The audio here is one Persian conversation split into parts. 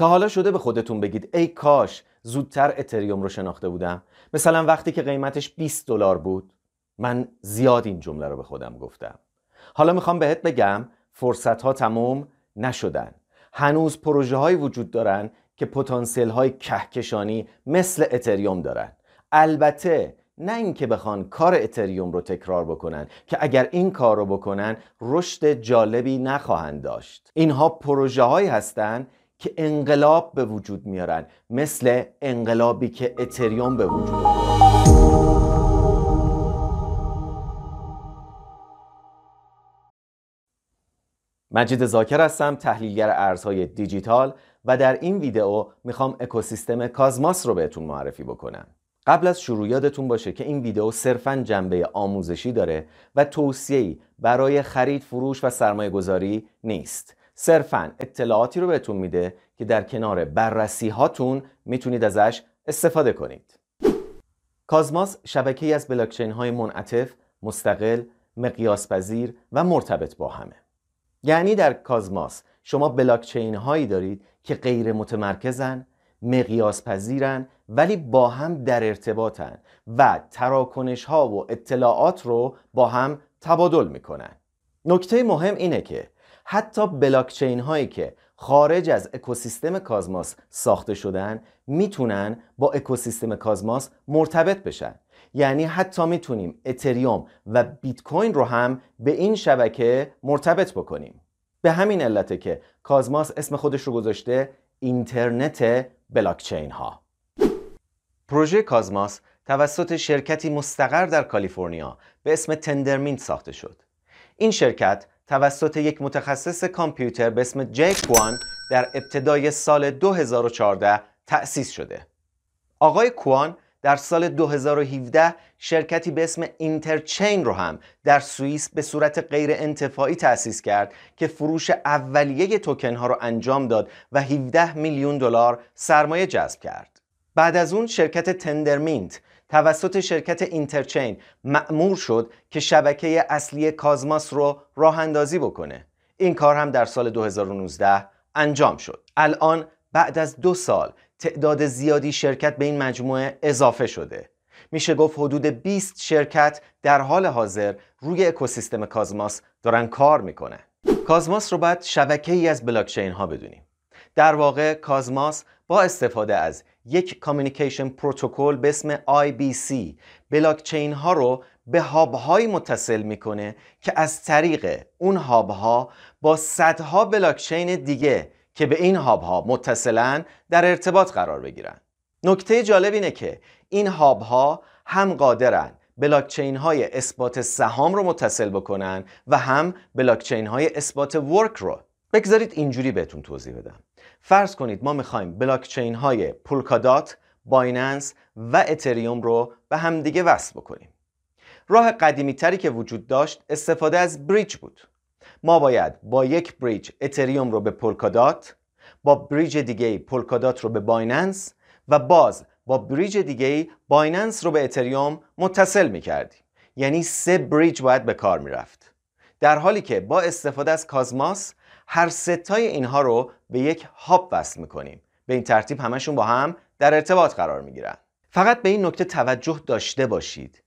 تا حالا شده به خودتون بگید ای کاش زودتر اتریوم رو شناخته بودم. مثلا وقتی که قیمتش 20 دلار بود من زیاد این جمله رو به خودم گفتم. حالا می‌خوام بهت بگم فرصت ها تموم نشدن. هنوز پروژه های وجود دارن که پتانسیل های کهکشانی مثل اتریوم دارن. البته نه اینکه بخوان کار اتریوم رو تکرار بکنن که اگر این کار رو بکنن رشد جالبی نخواهند داشت. اینها پروژه هایی هستند که انقلاب به وجود میارن مثل انقلابی که اتریوم به وجود میارن مجید زاکر هستم تحلیلگر ارزهای دیجیتال و در این ویدیو می‌خوام اکوسیستم کازماس رو بهتون معرفی بکنم. قبل از شروع یادتون باشه که این ویدیو صرفا جنبه آموزشی داره و توصیه‌ای برای خرید فروش و سرمایه گذاری نیست. صرفا اطلاعاتی رو بهتون میده که در کنار بررسی هاتون می‌تونید ازش استفاده کنید. کازماس شبکه از بلاکچین های منعطف، مستقل، مقیاس پذیر و مرتبط با همه. یعنی در کازماس شما بلاکچین هایی دارید که غیر متمرکزن مقیاس پذیرن ولی با هم در ارتباطن و تراکنش ها و اطلاعات رو با هم تبادل می‌کنن. نکته مهم اینه که حتی بلاکچین هایی که خارج از اکوسیستم کازماس ساخته شدن می‌تونن با اکوسیستم کازماس مرتبط بشن. یعنی حتی می‌تونیم اتریوم و بیت کوین رو هم به این شبکه مرتبط بکنیم. به همین علته که کازماس اسم خودش رو گذاشته اینترنت بلاکچین ها پروژه کازماس توسط شرکتی مستقر در کالیفرنیا به اسم تندرمینت ساخته شد. این شرکت توسط یک متخصص کامپیوتر به اسم جیک کوان در ابتدای سال 2014 تأسیس شده آقای کوان در سال 2017 شرکتی به اسم اینترچین رو هم در سوئیس به صورت غیر انتفاعی تأسیس کرد که فروش اولیه توکن ها رو انجام داد و 17 میلیون دلار سرمایه جذب کرد. بعد از اون شرکت تندرمینت توسط شرکت اینترچین مأمور شد که شبکه اصلی کازماس رو راه اندازی بکنه. این کار هم در سال 2019 انجام شد. الان بعد از دو سال تعداد زیادی شرکت به این مجموعه اضافه شده میشه گفت حدود 20 شرکت در حال حاضر روی اکوسیستم کازماس دارن کار می‌کنن کازماس رو باید شبکه ای از بلاکچین ها بدونیم در واقع کازماس با استفاده از یک کامیونیکیشن پروتکل به اسم IBC بلاکچین ها رو به هاب های متصل می‌کنه که از طریق اون هاب ها با صدها بلاکچین دیگه که به این هاب ها متصلن در ارتباط قرار بگیرن. نکته جالب اینه که این هاب ها هم قادرن بلاکچین های اثبات سهام رو متصل بکنن و هم بلاکچین های اثبات ورک رو. بگذارید اینجوری بهتون توضیح بدم. فرض کنید ما می‌خوایم بلاکچین های پولکادات، بایننس و اتریوم رو به همدیگه وصل بکنیم. راه قدیمی تری که وجود داشت استفاده از bridge بود. ما باید با یک bridge اتریوم رو به پولکادات با bridge دیگه پولکادات رو به بایننس و باز با bridge دیگه بایننس رو به اتریوم متصل می کردیم یعنی سه bridge باید به کار می رفت در حالی که با استفاده از Cosmos هر سه تای اینها رو به یک hub وصل می‌کنیم. به این ترتیب همشون با هم در ارتباط قرار می گیرن. فقط به این نکته توجه داشته باشید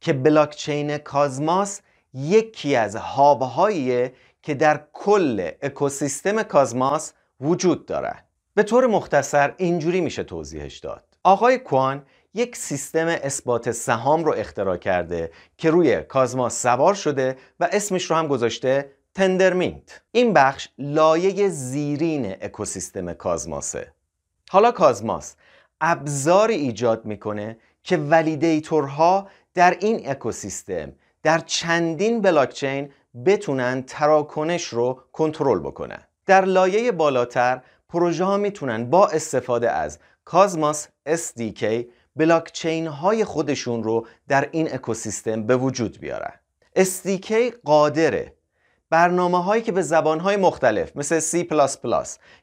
که بلاکچین کازماس یکی از هابهاییه که در کل اکوسیستم کازماس وجود دارد به طور مختصر اینجوری میشه توضیحش داد. آقای کوان یک سیستم اثبات سهام رو اختراع کرده که روی کازماس سوار شده و اسمش رو هم گذاشته تندرمینت. این بخش لایه زیرین اکوسیستم کازماسه. حالا کازماس ابزاری ایجاد می‌کنه که ولیدیتورها در این اکوسیستم در چندین بلاکچین بتونن تراکنش رو کنترل بکنن. در لایه بالاتر پروژه ها می‌تونن با استفاده از کازماس SDK بلاکچین های خودشون رو در این اکوسیستم به وجود بیارن. SDK قادره برنامه هایی که به زبان های مختلف مثل C++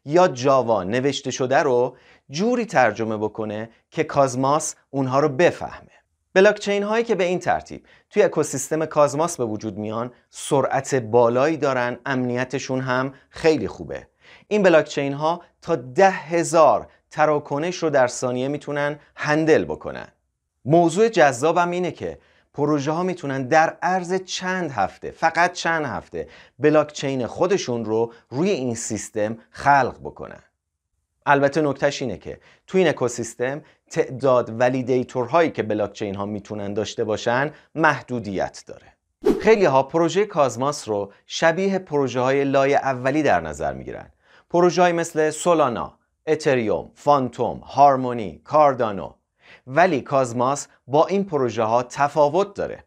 یا جاوا نوشته شده رو جوری ترجمه بکنه که کازماس اونها رو بفهمه. بلاکچین هایی که به این ترتیب توی اکوسیستم کازماس به وجود میان سرعت بالایی دارن امنیتشون هم خیلی خوبه. این بلاکچین ها تا ده هزار تراکنش رو در ثانیه می‌تونن هندل بکنن. موضوع جذابم اینه که پروژه ها می‌تونن در عرض چند هفته فقط چند هفته بلاکچین خودشون رو روی این سیستم خلق بکنن. البته نکتهش اینه که تو این اکوسیستم تعداد ولیدیتور هایی که بلاکچین ها می‌تونن داشته باشن محدودیت داره. خیلی ها پروژه کازماس رو شبیه پروژه های لای اولی در نظر می‌گیرن. پروژه های مثل سولانا، اتریوم، فانتوم، هارمونی، کاردانو ولی کازماس با این پروژه ها تفاوت داره.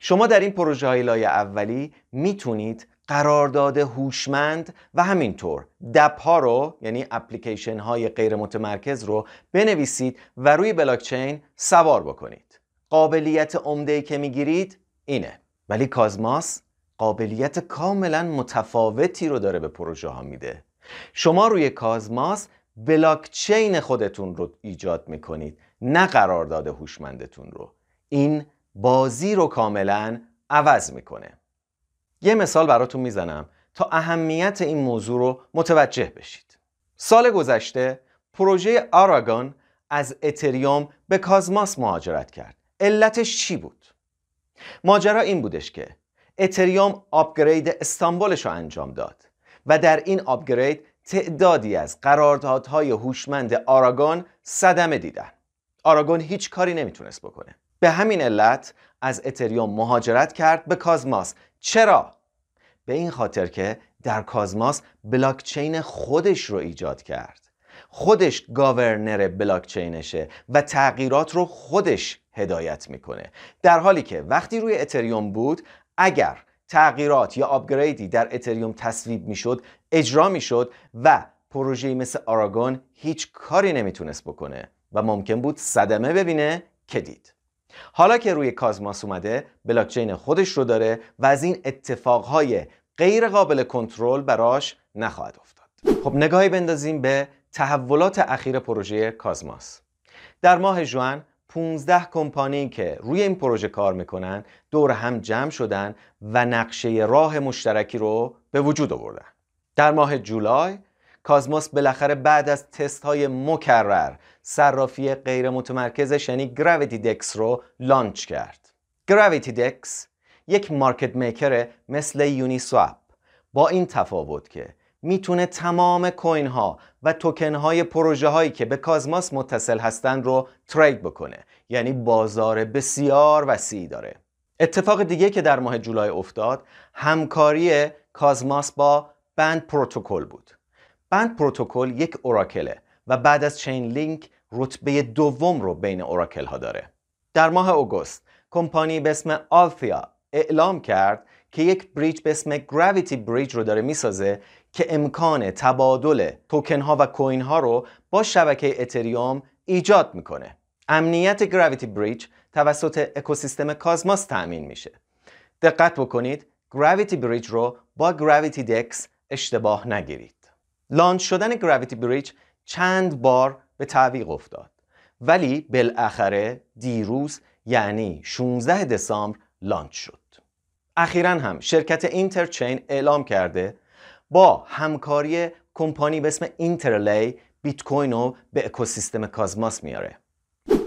شما در این پروژه های لای اولی می‌تونید قرارداد هوشمند و همینطور دپ ها رو یعنی اپلیکیشن های غیر متمرکز رو بنویسید و روی بلاکچین سوار بکنید. قابلیت عمده که می‌گیرید اینه. ولی کازماس قابلیت کاملا متفاوتی رو داره به پروژه ها میده. شما روی کازماس بلاکچین خودتون رو ایجاد می‌کنید. نه قرارداد هوشمندتون رو. این بازی رو کاملا عوض می‌کنه. یه مثال براتون می‌زنم. تا اهمیت این موضوع رو متوجه بشید. سال گذشته پروژه آراگون از اتریوم به کازماس مهاجرت کرد. علتش چی بود؟ ماجرا این بودش که اتریوم آپگرید استانبولش رو انجام داد و در این آپگرید تعدادی از قراردادهای هوشمند آراگون صدمه دیدن. آراگون هیچ کاری نمی‌تونست بکنه. به همین علت از اتریوم مهاجرت کرد به کازماس. چرا؟ به این خاطر که در کازماس بلاکچین خودش رو ایجاد کرد. خودش گاورنر بلاکچینشه و تغییرات رو خودش هدایت می‌کنه. در حالی که وقتی روی اتریوم بود اگر تغییرات یا آپگریدی در اتریوم تصویب می‌شد اجرا می‌شد و پروژه‌ای مثل آراگون هیچ کاری نمی‌تونست بکنه. و ممکن بود صدمه ببینه که دید. حالا که روی کازماس اومده بلاکچین خودش رو داره و از این اتفاقهای غیر قابل کنترل براش نخواهد افتاد. خب نگاهی بندازیم به تحولات اخیر پروژه کازماس. در ماه جوان 15 کمپانی که روی این پروژه کار می‌کنن دور هم جمع شدن و نقشه راه مشترکی رو به وجود آوردن. در ماه جولای کازموس بالاخره بعد از تست های مکرر صرافی غیر متمرکزش یعنی Gravity DEX رو launch کرد. Gravity DEX یک market maker مثل Uniswap با این تفاوت که می‌تونه تمام coin ها و توکن های پروژه هایی که به Cosmos متصل هستند رو trade بکنه. یعنی بازار بسیار وسیعی داره. اتفاق دیگه که در ماه جولای افتاد همکاری Cosmos با Band Protocol بود. Band Protocol یک oracle ه و بعد از Chainlink رتبه دوم رو بین oracle ها داره. در ماه اوگوست کمپانی به اسم Althea اعلام کرد که یک bridge به اسم Gravity Bridge رو داره می‌سازه که امکان تبادل توکن ها و coin ها رو با شبکه اتریوم ایجاد می‌کنه. امنیت Gravity Bridge توسط اکوسیستم Cosmos تأمین میشه. دقت بکنید Gravity Bridge رو با Gravity DEX اشتباه نگیرید. launch شدن Gravity Bridge چند بار به تعویق افتاد. ولی بالاخره دیروز یعنی 16 دسامبر launch شد. اخیرا هم شرکت Interchain اعلام کرده با همکاری کمپانی به اسم Interlay بیت کوین رو به اکوسیستم Cosmos میاره.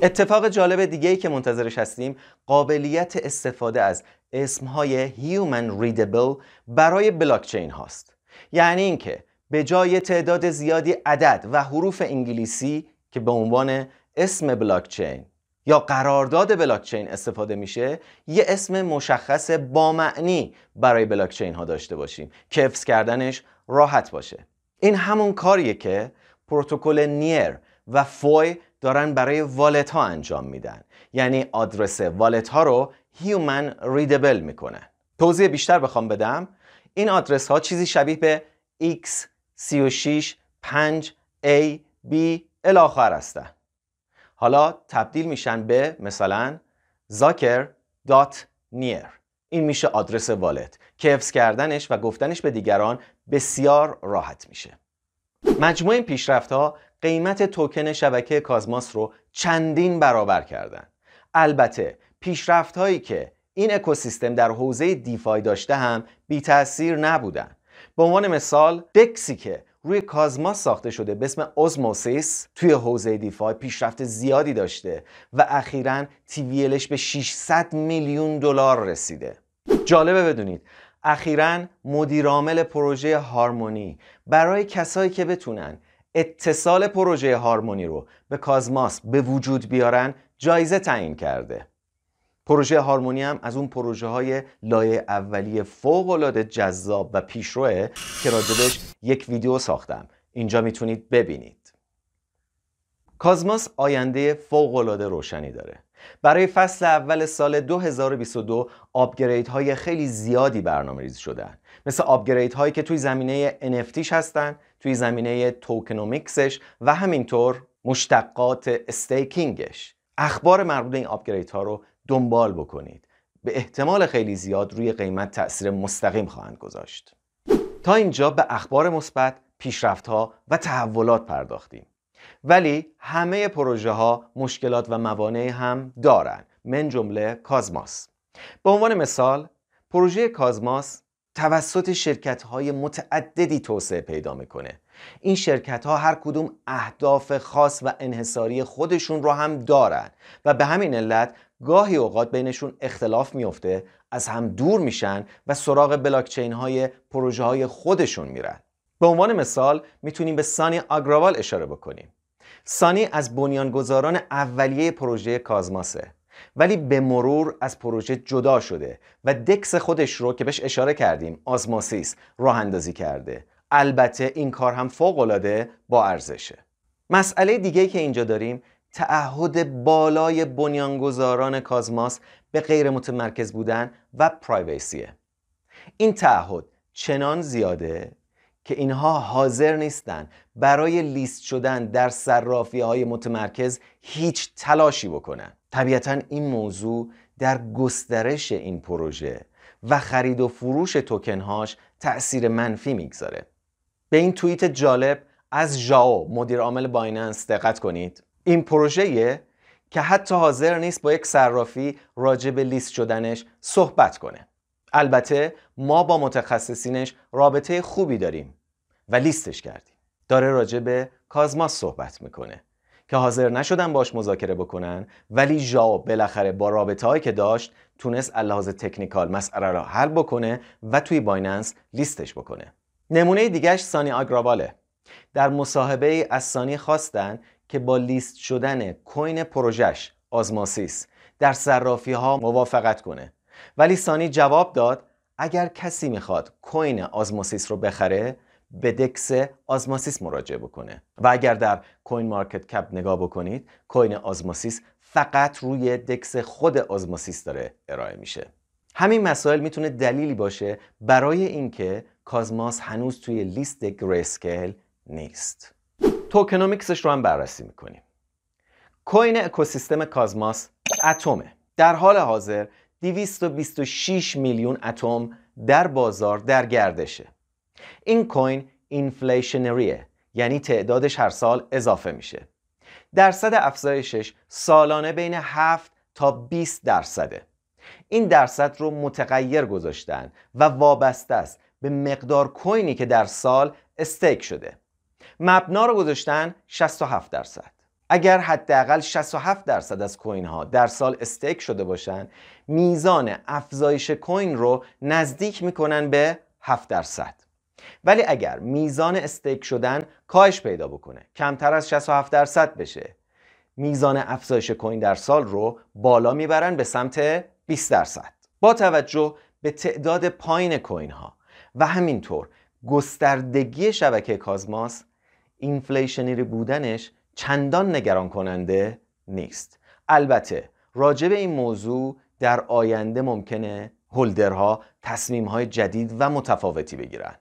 اتفاق جالب دیگه ای که منتظرش هستیم قابلیت استفاده از اسمهای human readable برای بلاکچین هاست. یعنی اینکه به جای تعداد زیادی عدد و حروف انگلیسی که به عنوان اسم بلاکچین یا قرارداد بلاکچین استفاده میشه یه اسم مشخص با معنی برای بلاکچین ها داشته باشیم که حفظ کردنش راحت باشه. این همون کاریه که پروتکل NEAR و فوی دارن برای wallet ها انجام میدن. یعنی آدرس wallet ها رو human readable می‌کنن. توضیح بیشتر بخوام بدم. این آدرس ها چیزی شبیه به X 36 5 A B الاخر هستن. حالا تبدیل میشن به مثلا زاکر دات نیر این میشه آدرس والت. که حفظ کردنش و گفتنش به دیگران بسیار راحت میشه. مجموع این پیشرفت ها قیمت توکن شبکه کازماس رو چندین برابر کردن. البته پیشرفت هایی که این اکوسیستم در حوزه دیفای داشته هم بی تاثیر نبودن. به عنوان مثال دکسی که روی کازماس ساخته شده به اسم اوزموسیس توی حوزه دیفای پیشرفت زیادی داشته و اخیرا TVLش به 600 میلیون دلار رسیده. جالبه بدونید اخیرا مدیرعامل پروژه هارمونی برای کسایی که بتونن اتصال پروژه هارمونی رو به کازماس به وجود بیارن جایزه تعیین کرده. پروژه Harmony هم از اون پروژه های لایه اولیه فوق العاده جذاب و پیشروه که راجع بهش یک ویدیو ساختم. اینجا می‌تونید ببینید. Cosmos آینده فوق العاده روشنی داره. برای فصل اول سال 2022 upgrade های خیلی زیادی برنامه ریزی شدن. مثل upgrade هایی که توی زمینه NFT ش هستن توی زمینه tokenomics ش و همینطور مشتقات staking ش. اخبار مربوط این upgrade ها رو دنبال بکنید. به احتمال خیلی زیاد روی قیمت تاثیر مستقیم خواهند گذاشت. تا اینجا به اخبار مثبت پیشرفت ها و تحولات پرداختیم. ولی همه پروژه ها مشکلات و موانع هم دارن. من جمله کازماس. به عنوان مثال پروژه کازماس توسط شرکت های متعددی توسعه پیدا می‌کنه. این شرکت ها هر کدوم اهداف خاص و انحصاری خودشون رو هم دارن و به همین علت گاهی اوقات بینشون اختلاف میفته از هم دور میشن و سراغ بلاکچین های پروژه های خودشون میرن. به عنوان مثال می‌تونیم به سانی آگراوال اشاره بکنیم. سانی از بنیانگذاران اولیه پروژه کازماسه ولی به مرور از پروژه جدا شده و دکس خودش رو که بهش اشاره کردیم آزماسیس راه اندازی کرده. البته این کار هم فوق العاده با ارزشه. مسئله دیگه که اینجا داریم تعهد بالای بنیانگذاران کازماس به غیر متمرکز بودن و پرایویسیه. این تعهد چنان زیاده که اینها حاضر نیستن برای لیست شدن در صرافی های متمرکز هیچ تلاشی بکنن. طبیعتا این موضوع در گسترش این پروژه و خرید و فروش توکنهاش تأثیر منفی می‌گذاره. به این توییت جالب از ژائو مدیر عامل بایننس دقت کنید. این پروژه که حتی حاضر نیست با یک صرافی راجع به لیست شدنش صحبت کنه. البته ما با متخصصینش رابطه خوبی داریم و لیستش کردیم. داره راجع به کازماس صحبت می‌کنه که حاضر نشدن باش مذاکره بکنن ولی ژائو بالاخره با رابطه هایی که داشت تونست لحاظ تکنیکال مسئله را حل بکنه و توی بایننس لیستش بکنه. نمونه دیگهش سانی آگراواله. در مصاحبه از سانی خواستن که با لیست شدن کوین پروژش آزماسیس در صرافی ها موافقت کنه. ولی سانی جواب داد اگر کسی می‌خواد کوین آزماسیس رو بخره به دکس آزماسیس مراجعه بکنه. و اگر در کوین مارکت کپ نگاه بکنید کوین آزماسیس فقط روی دکس خود آزماسیس داره ارائه میشه. همین مسائل می‌تونه دلیلی باشه برای اینکه Cosmos هنوز توی لیست Grayscale نیست. tokenomics ش رو هم بررسی می‌کنیم. coin اکوسیستم Cosmos ATOM ه. در حال حاضر 226 میلیون ATOM در بازار در گردشه. این coin inflationary ه یعنی تعدادش هر سال اضافه میشه. درصد افزایشش سالانه بین 7 تا 20 درصده. این درصد رو متغیر گذاشتن و وابسته است به مقدار کوینی که در سال استیک شده. مبنا رو گذاشتن 67 درصد. اگر حداقل 67 درصد از کوین ها در سال استیک شده باشن میزان افزایش کوین رو نزدیک می‌کنن به 7 درصد. ولی اگر میزان استیک شدن کاهش پیدا بکنه کمتر از 67 درصد بشه میزان افزایش coin در سال رو بالا می‌برن به سمت 20 درصد. با توجه به تعداد پایین coin ها و همینطور گستردگی شبکه Cosmos inflationary بودنش چندان نگران کننده نیست. البته راجع به این موضوع در آینده ممکنه holder ها تصمیمهای جدید و متفاوتی بگیرن.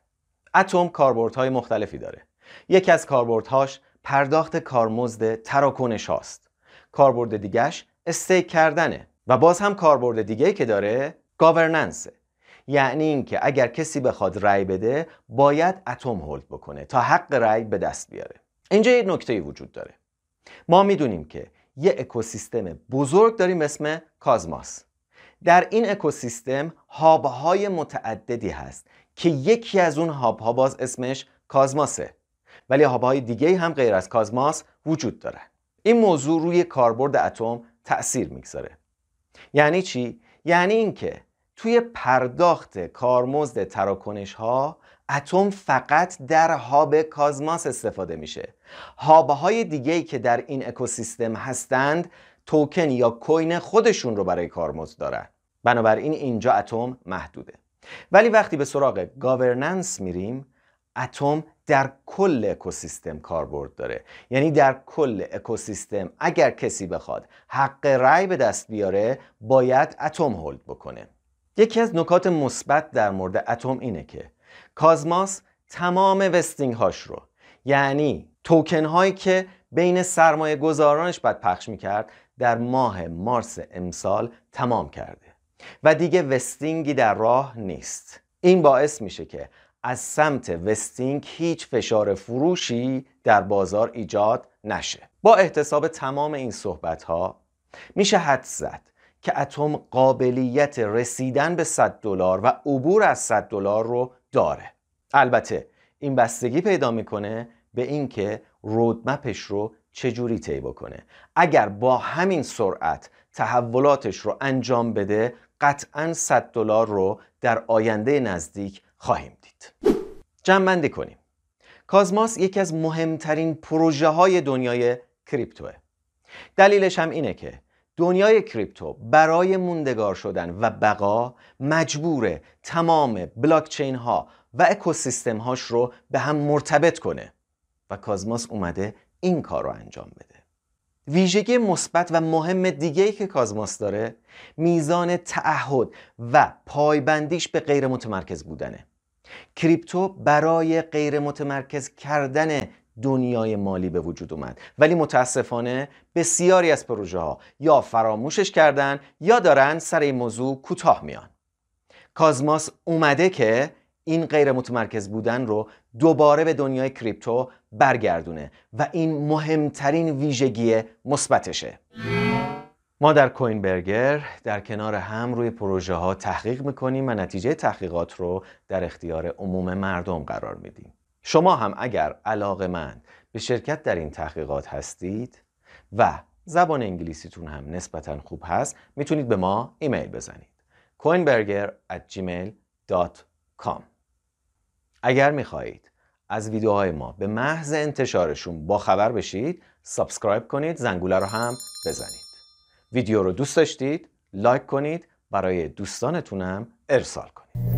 ATOM کاربردهای مختلفی داره. یکی از کاربردهاش پرداخت کارمزد تراکنش هاست کاربرد دیگهش استیک کردنه و باز هم کاربرد دیگه که داره گاورننسه. یعنی اینکه اگر کسی بخواد رأی بده باید اتم هولد بکنه تا حق رأی به دست بیاره. اینجا یه نکته وجود داره. ما می‌دونیم که یه اکوسیستم بزرگ داریم اسم کازماس. در این اکوسیستم هاب های متعددی هست که یکی از اون هاب ها باز اسمش کازماسه. ولی هابهای دیگه هم غیر از کازماس وجود داره این موضوع روی کاربرد اتم تأثیر می‌گذاره. یعنی چی؟ یعنی اینکه توی پرداخت کارمزد تراکنش ها اتم فقط در هاب کازماس استفاده میشه. هاب های دیگه که در این اکوسیستم هستند توکن یا کوین خودشون رو برای کارمزد دارن. بنابراین اینجا اتم محدوده. ولی وقتی به سراغ گاورننس میریم اتم در کل اکوسیستم کاربرد داره. یعنی در کل اکوسیستم اگر کسی بخواد حق رأی به دست بیاره باید اتم هولد بکنه. یکی از نکات مثبت در مورد اتم اینه که کازماس تمام وستینگ هاش رو یعنی توکن هایی که بین سرمایه گذارانش باید پخش می‌کرد در ماه مارس امسال تمام کرده. و دیگه وستینگی در راه نیست. این باعث میشه که از سمت وستینگ هیچ فشار فروشی در بازار ایجاد نشه. با احتساب تمام این صحبت ها میشه حد زد. که اتم قابلیت رسیدن به 100 دلار و عبور از 100 دلار رو داره. البته این بستگی پیدا می‌کنه به اینکه رودمپش رو چجوری طی بکنه. اگر با همین سرعت تحولاتش رو انجام بده قطعا 100 دلار رو در آینده نزدیک خواهیم دید. جمع کنیم. کازماس یکی از مهمترین پروژه های دنیای کریپتوه. دلیلش هم اینه که دنیای کریپتو برای موندگار شدن و بقا مجبور تمام بلاکچین ها و اکوسیستم هاش رو به هم مرتبط کنه. و کازماس اومده این کار رو انجام بده. ویژگی مثبت و مهم دیگه که کازماس داره میزان تعهد و پایبندیش به غیر متمرکز بودنه. کریپتو برای غیر متمرکز کردن دنیای مالی به وجود اومد. ولی متاسفانه بسیاری از پروژه ها یا فراموشش کردن یا دارن سر این موضوع کوتاه میان. کازماس اومده که این غیر متمرکز بودن رو دوباره به دنیای کریپتو برگردونه و این مهمترین ویژگی مثبتشه. ما در کوین برگر در کنار هم روی پروژه ها تحقیق می‌کنیم و نتیجه تحقیقات رو در اختیار عموم مردم قرار میدیم. شما هم اگر علاقه من به شرکت در این تحقیقات هستید و زبان انگلیسیتون هم نسبتا خوب هست می‌تونید به ما ایمیل بزنید. coinberger at gmail.com اگر می‌خواهید از ویدیوهای ما به محض انتشارشون با خبر بشید subscribe کنید زنگوله رو هم بزنید. ویدیو رو دوست داشتید like کنید برای دوستانتونم ارسال کنید.